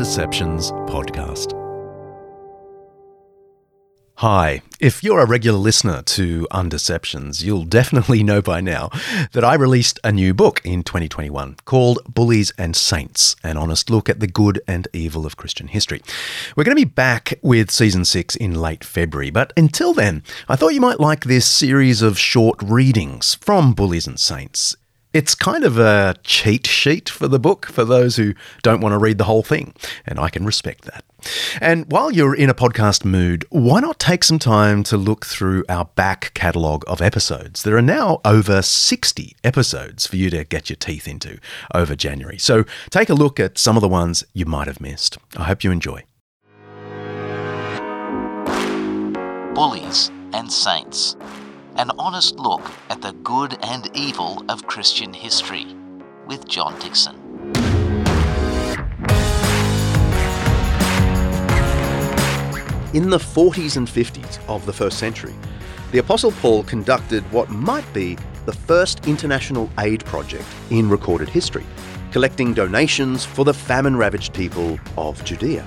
Undeceptions podcast. Hi, if you're a regular listener to Undeceptions, you'll definitely know by now that I released a new book in 2021 called Bullies and Saints An Honest Look at the Good and Evil of Christian History. We're going to be back with season six in late February, but until then, I thought you might like this series of short readings from Bullies and Saints. It's kind of a cheat sheet for the book for those who don't want to read the whole thing, and I can respect that. And while you're in a podcast mood, why not take some time to look through our back catalogue of episodes? There are now over 60 episodes for you to get your teeth into over January. So take a look at some of the ones you might have missed. I hope you enjoy. Bullies and Saints An honest look at the good and evil of Christian history with John Dickson. In the 40s and 50s of the first century, the Apostle Paul conducted what might be the first international aid project in recorded history, collecting donations for the famine ravaged people of Judea.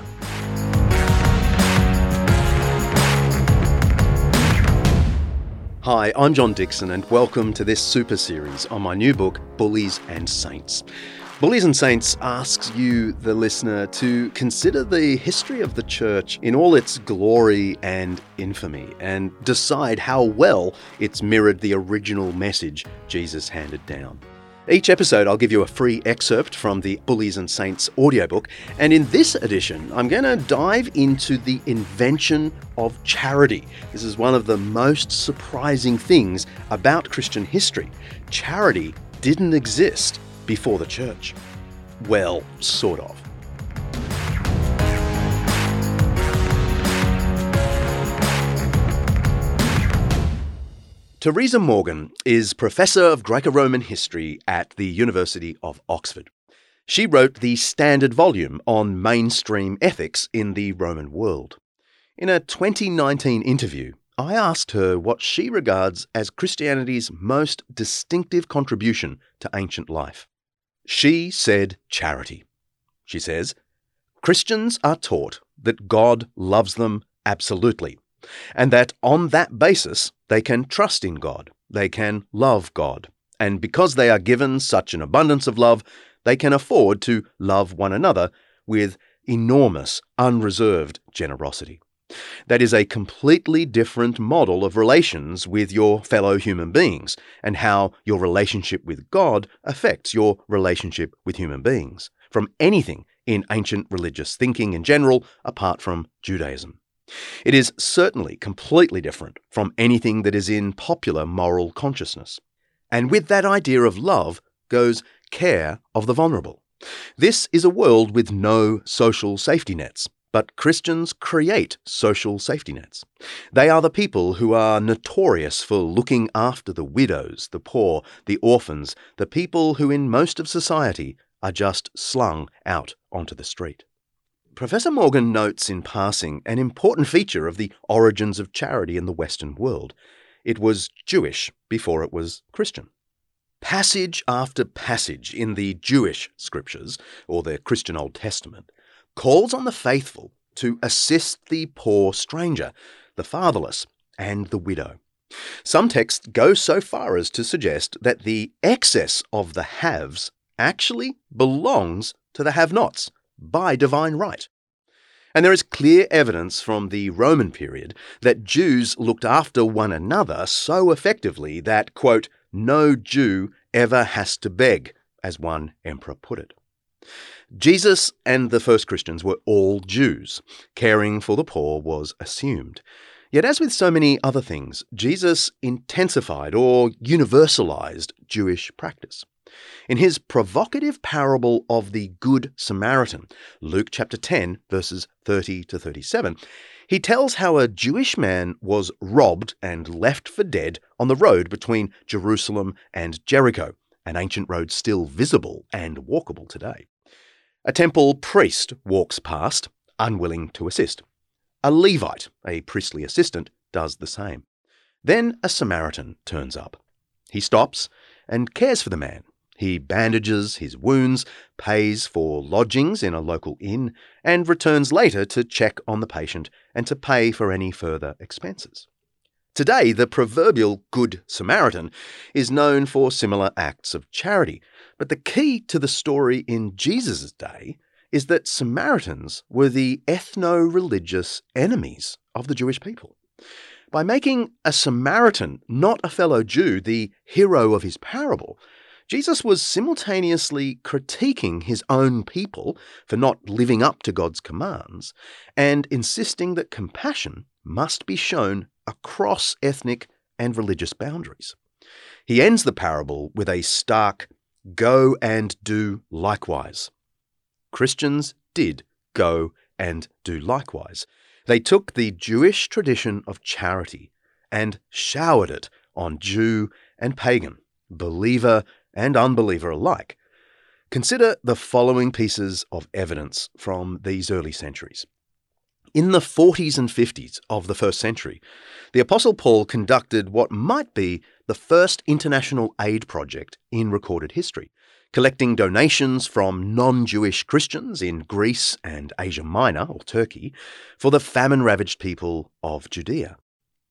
Hi, I'm John Dickson, and welcome to this super series on my new book, Bullies and Saints. Bullies and Saints asks you, the listener, to consider the history of the church in all its glory and infamy and decide how well it's mirrored the original message Jesus handed down. Each episode, I'll give you a free excerpt from the Bullies and Saints audiobook. And in this edition, I'm going to dive into the invention of charity. This is one of the most surprising things about Christian history. Charity didn't exist before the church. Well, sort of. Teresa Morgan is Professor of Greco Roman History at the University of Oxford. She wrote the standard volume on mainstream ethics in the Roman world. In a 2019 interview, I asked her what she regards as Christianity's most distinctive contribution to ancient life. She said charity. She says, Christians are taught that God loves them absolutely, and that on that basis they can trust in God, they can love God, and because they are given such an abundance of love, they can afford to love one another with enormous, unreserved generosity. That is a completely different model of relations with your fellow human beings and how your relationship with God affects your relationship with human beings from anything in ancient religious thinking in general, apart from Judaism. It is certainly completely different from anything that is in popular moral consciousness. And with that idea of love goes care of the vulnerable. This is a world with no social safety nets. But Christians create social safety nets. They are the people who are notorious for looking after the widows, the poor, the orphans, the people who in most of society are just slung out onto the street. Professor Morgan notes in passing an important feature of the origins of charity in the Western world. It was Jewish before it was Christian. Passage after passage in the Jewish scriptures, or the Christian Old Testament, calls on the faithful to assist the poor stranger, the fatherless, and the widow. Some texts go so far as to suggest that the excess of the haves actually belongs to the have nots by divine right. And there is clear evidence from the Roman period that Jews looked after one another so effectively that, quote, no Jew ever has to beg, as one emperor put it. Jesus and the first Christians were all Jews. Caring for the poor was assumed. Yet, as with so many other things, Jesus intensified or universalized Jewish practice. In his provocative parable of the Good Samaritan, Luke chapter 10, verses 30 to 37, he tells how a Jewish man was robbed and left for dead on the road between Jerusalem and Jericho, an ancient road still visible and walkable today. A temple priest walks past, unwilling to assist. A Levite, a priestly assistant, does the same. Then a Samaritan turns up. He stops and cares for the man, He bandages his wounds, pays for lodgings in a local inn, and returns later to check on the patient and to pay for any further expenses. Today, the proverbial Good Samaritan is known for similar acts of charity, but the key to the story in Jesus' day is that Samaritans were the ethno religious enemies of the Jewish people. By making a Samaritan, not a fellow Jew, the hero of his parable, Jesus was simultaneously critiquing his own people for not living up to God's commands and insisting that compassion must be shown across ethnic and religious boundaries. He ends the parable with a stark, Go and do likewise. Christians did go and do likewise. They took the Jewish tradition of charity and showered it on Jew and pagan, believer and unbeliever alike. Consider the following pieces of evidence from these early centuries. In the 40s and 50s of the first century, the Apostle Paul conducted what might be the first international aid project in recorded history, collecting donations from non Jewish Christians in Greece and Asia Minor, or Turkey, for the famine ravaged people of Judea.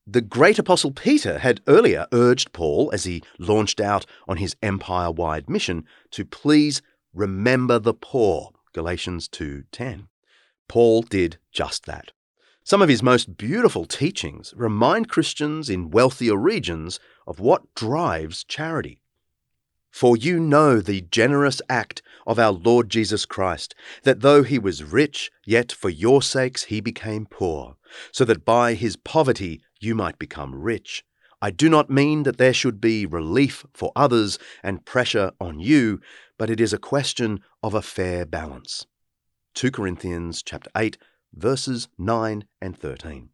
The great Apostle Peter had earlier urged Paul, as he launched out on his empire wide mission, to please remember the poor, Galatians 2:10. Paul did just that. Some of his most beautiful teachings remind Christians in wealthier regions of what drives charity. For you know the generous act of our Lord Jesus Christ, that though he was rich, yet for your sakes he became poor, so that by his poverty you might become rich. I do not mean that there should be relief for others and pressure on you, but it is a question of a fair balance. 2 Corinthians chapter 8 verses 9 and 13.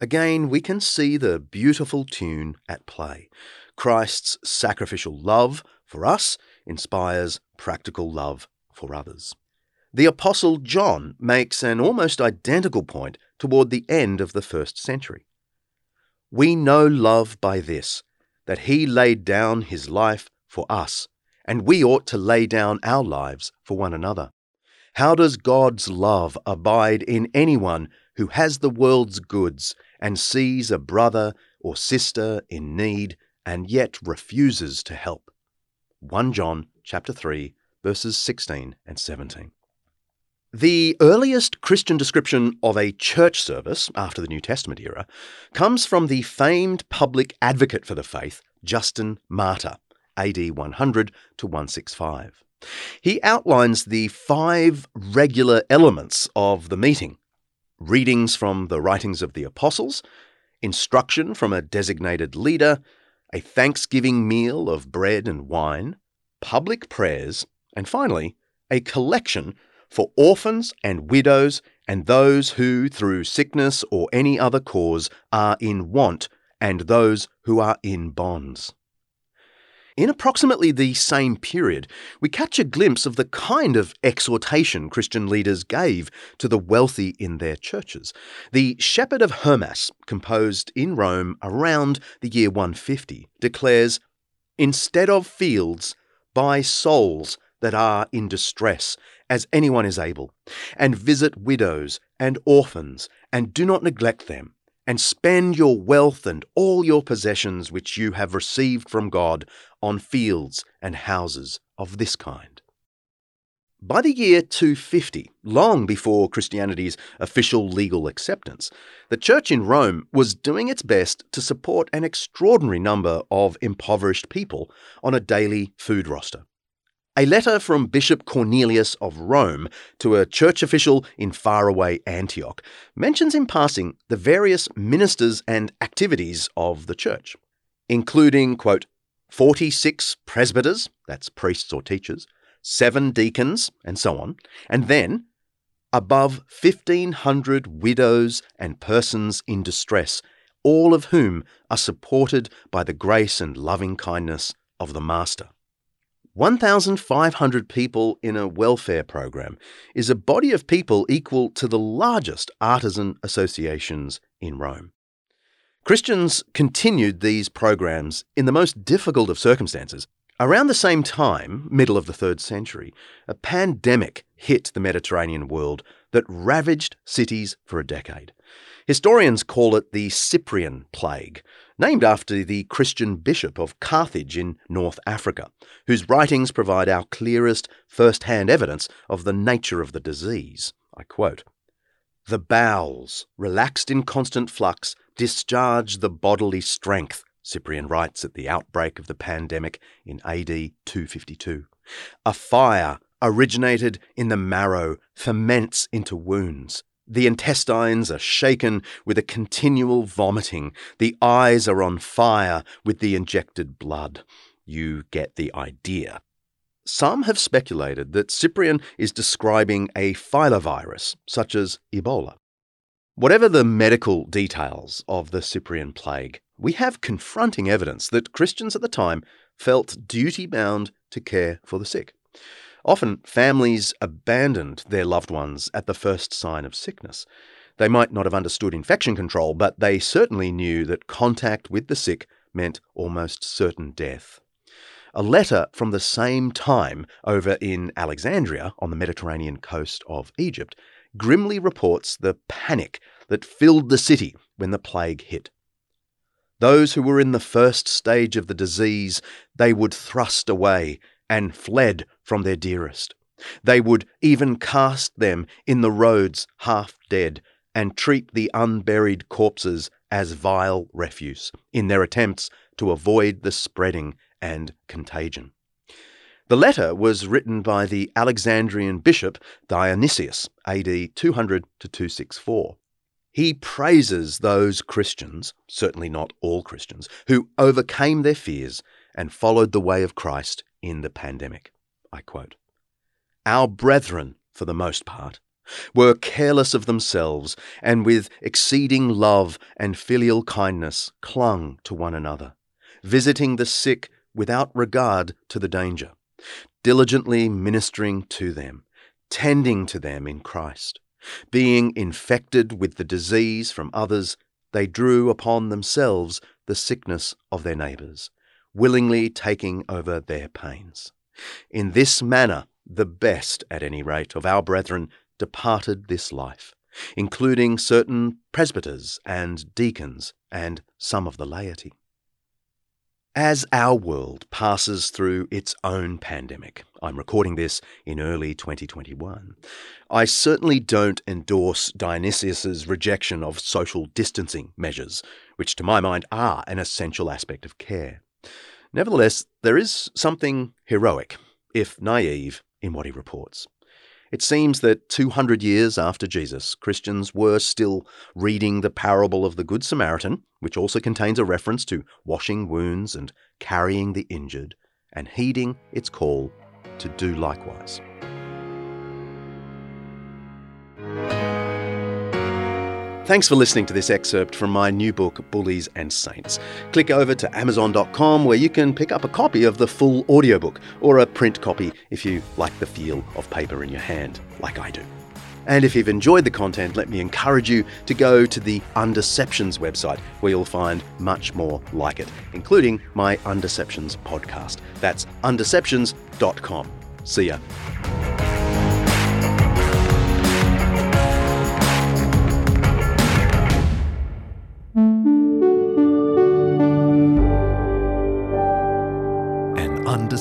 Again, we can see the beautiful tune at play. Christ's sacrificial love for us inspires practical love for others. The Apostle John makes an almost identical point toward the end of the first century. We know love by this, that he laid down his life for us, and we ought to lay down our lives for one another. How does God's love abide in anyone who has the world's goods and sees a brother or sister in need and yet refuses to help? 1 John chapter 3 verses 16 and 17. The earliest Christian description of a church service after the New Testament era comes from the famed public advocate for the faith, Justin Martyr, AD 100 to 165. He outlines the five regular elements of the meeting readings from the writings of the apostles, instruction from a designated leader, a thanksgiving meal of bread and wine, public prayers, and finally, a collection for orphans and widows and those who, through sickness or any other cause, are in want, and those who are in bonds. In approximately the same period, we catch a glimpse of the kind of exhortation Christian leaders gave to the wealthy in their churches. The Shepherd of Hermas, composed in Rome around the year 150, declares Instead of fields, buy souls that are in distress, as anyone is able, and visit widows and orphans, and do not neglect them and spend your wealth and all your possessions which you have received from God on fields and houses of this kind. By the year 250, long before Christianity's official legal acceptance, the Church in Rome was doing its best to support an extraordinary number of impoverished people on a daily food roster. A letter from Bishop Cornelius of Rome to a church official in faraway Antioch mentions in passing the various ministers and activities of the church, including, quote, 46 presbyters, that's priests or teachers, seven deacons, and so on, and then above 1,500 widows and persons in distress, all of whom are supported by the grace and loving kindness of the Master. 1,500 people in a welfare program is a body of people equal to the largest artisan associations in Rome. Christians continued these programs in the most difficult of circumstances, Around the same time, middle of the third century, a pandemic hit the Mediterranean world that ravaged cities for a decade. Historians call it the Cyprian Plague, named after the Christian bishop of Carthage in North Africa, whose writings provide our clearest first hand evidence of the nature of the disease. I quote The bowels, relaxed in constant flux, discharge the bodily strength, Cyprian writes at the outbreak of the pandemic in AD 252. A fire originated in the marrow ferments into wounds. The intestines are shaken with a continual vomiting. The eyes are on fire with the injected blood. You get the idea. Some have speculated that Cyprian is describing a filovirus, such as Ebola. Whatever the medical details of the Cyprian plague, we have confronting evidence that Christians at the time felt duty bound to care for the sick. Often, families abandoned their loved ones at the first sign of sickness. They might not have understood infection control, but they certainly knew that contact with the sick meant almost certain death. A letter from the same time over in Alexandria on the Mediterranean coast of Egypt grimly reports the panic that filled the city when the plague hit. Those who were in the first stage of the disease, they would thrust away and fled from their dearest. They would even cast them in the roads half dead and treat the unburied corpses as vile refuse in their attempts to avoid the spreading and contagion. The letter was written by the Alexandrian bishop Dionysius, AD 200 to 264. He praises those Christians, certainly not all Christians, who overcame their fears and followed the way of Christ in the pandemic. I quote Our brethren, for the most part, were careless of themselves and with exceeding love and filial kindness clung to one another, visiting the sick without regard to the danger diligently ministering to them, tending to them in Christ. Being infected with the disease from others, they drew upon themselves the sickness of their neighbours, willingly taking over their pains. In this manner, the best, at any rate, of our brethren departed this life, including certain presbyters and deacons and some of the laity. As our world passes through its own pandemic, I'm recording this in early 2021, I certainly don't endorse Dionysius's rejection of social distancing measures, which to my mind are an essential aspect of care. Nevertheless, there is something heroic, if naive, in what he reports. It seems that 200 years after Jesus, Christians were still reading the parable of the Good Samaritan, which also contains a reference to washing wounds and carrying the injured, and heeding its call to do likewise. Thanks for listening to this excerpt from my new book, Bullies and Saints. Click over to Amazon.com where you can pick up a copy of the full audiobook or a print copy if you like the feel of paper in your hand, like I do. And if you've enjoyed the content, let me encourage you to go to the Undeceptions website where you'll find much more like it, including my Undeceptions podcast. That's undeceptions.com. See ya.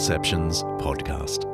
Undeceptions podcast.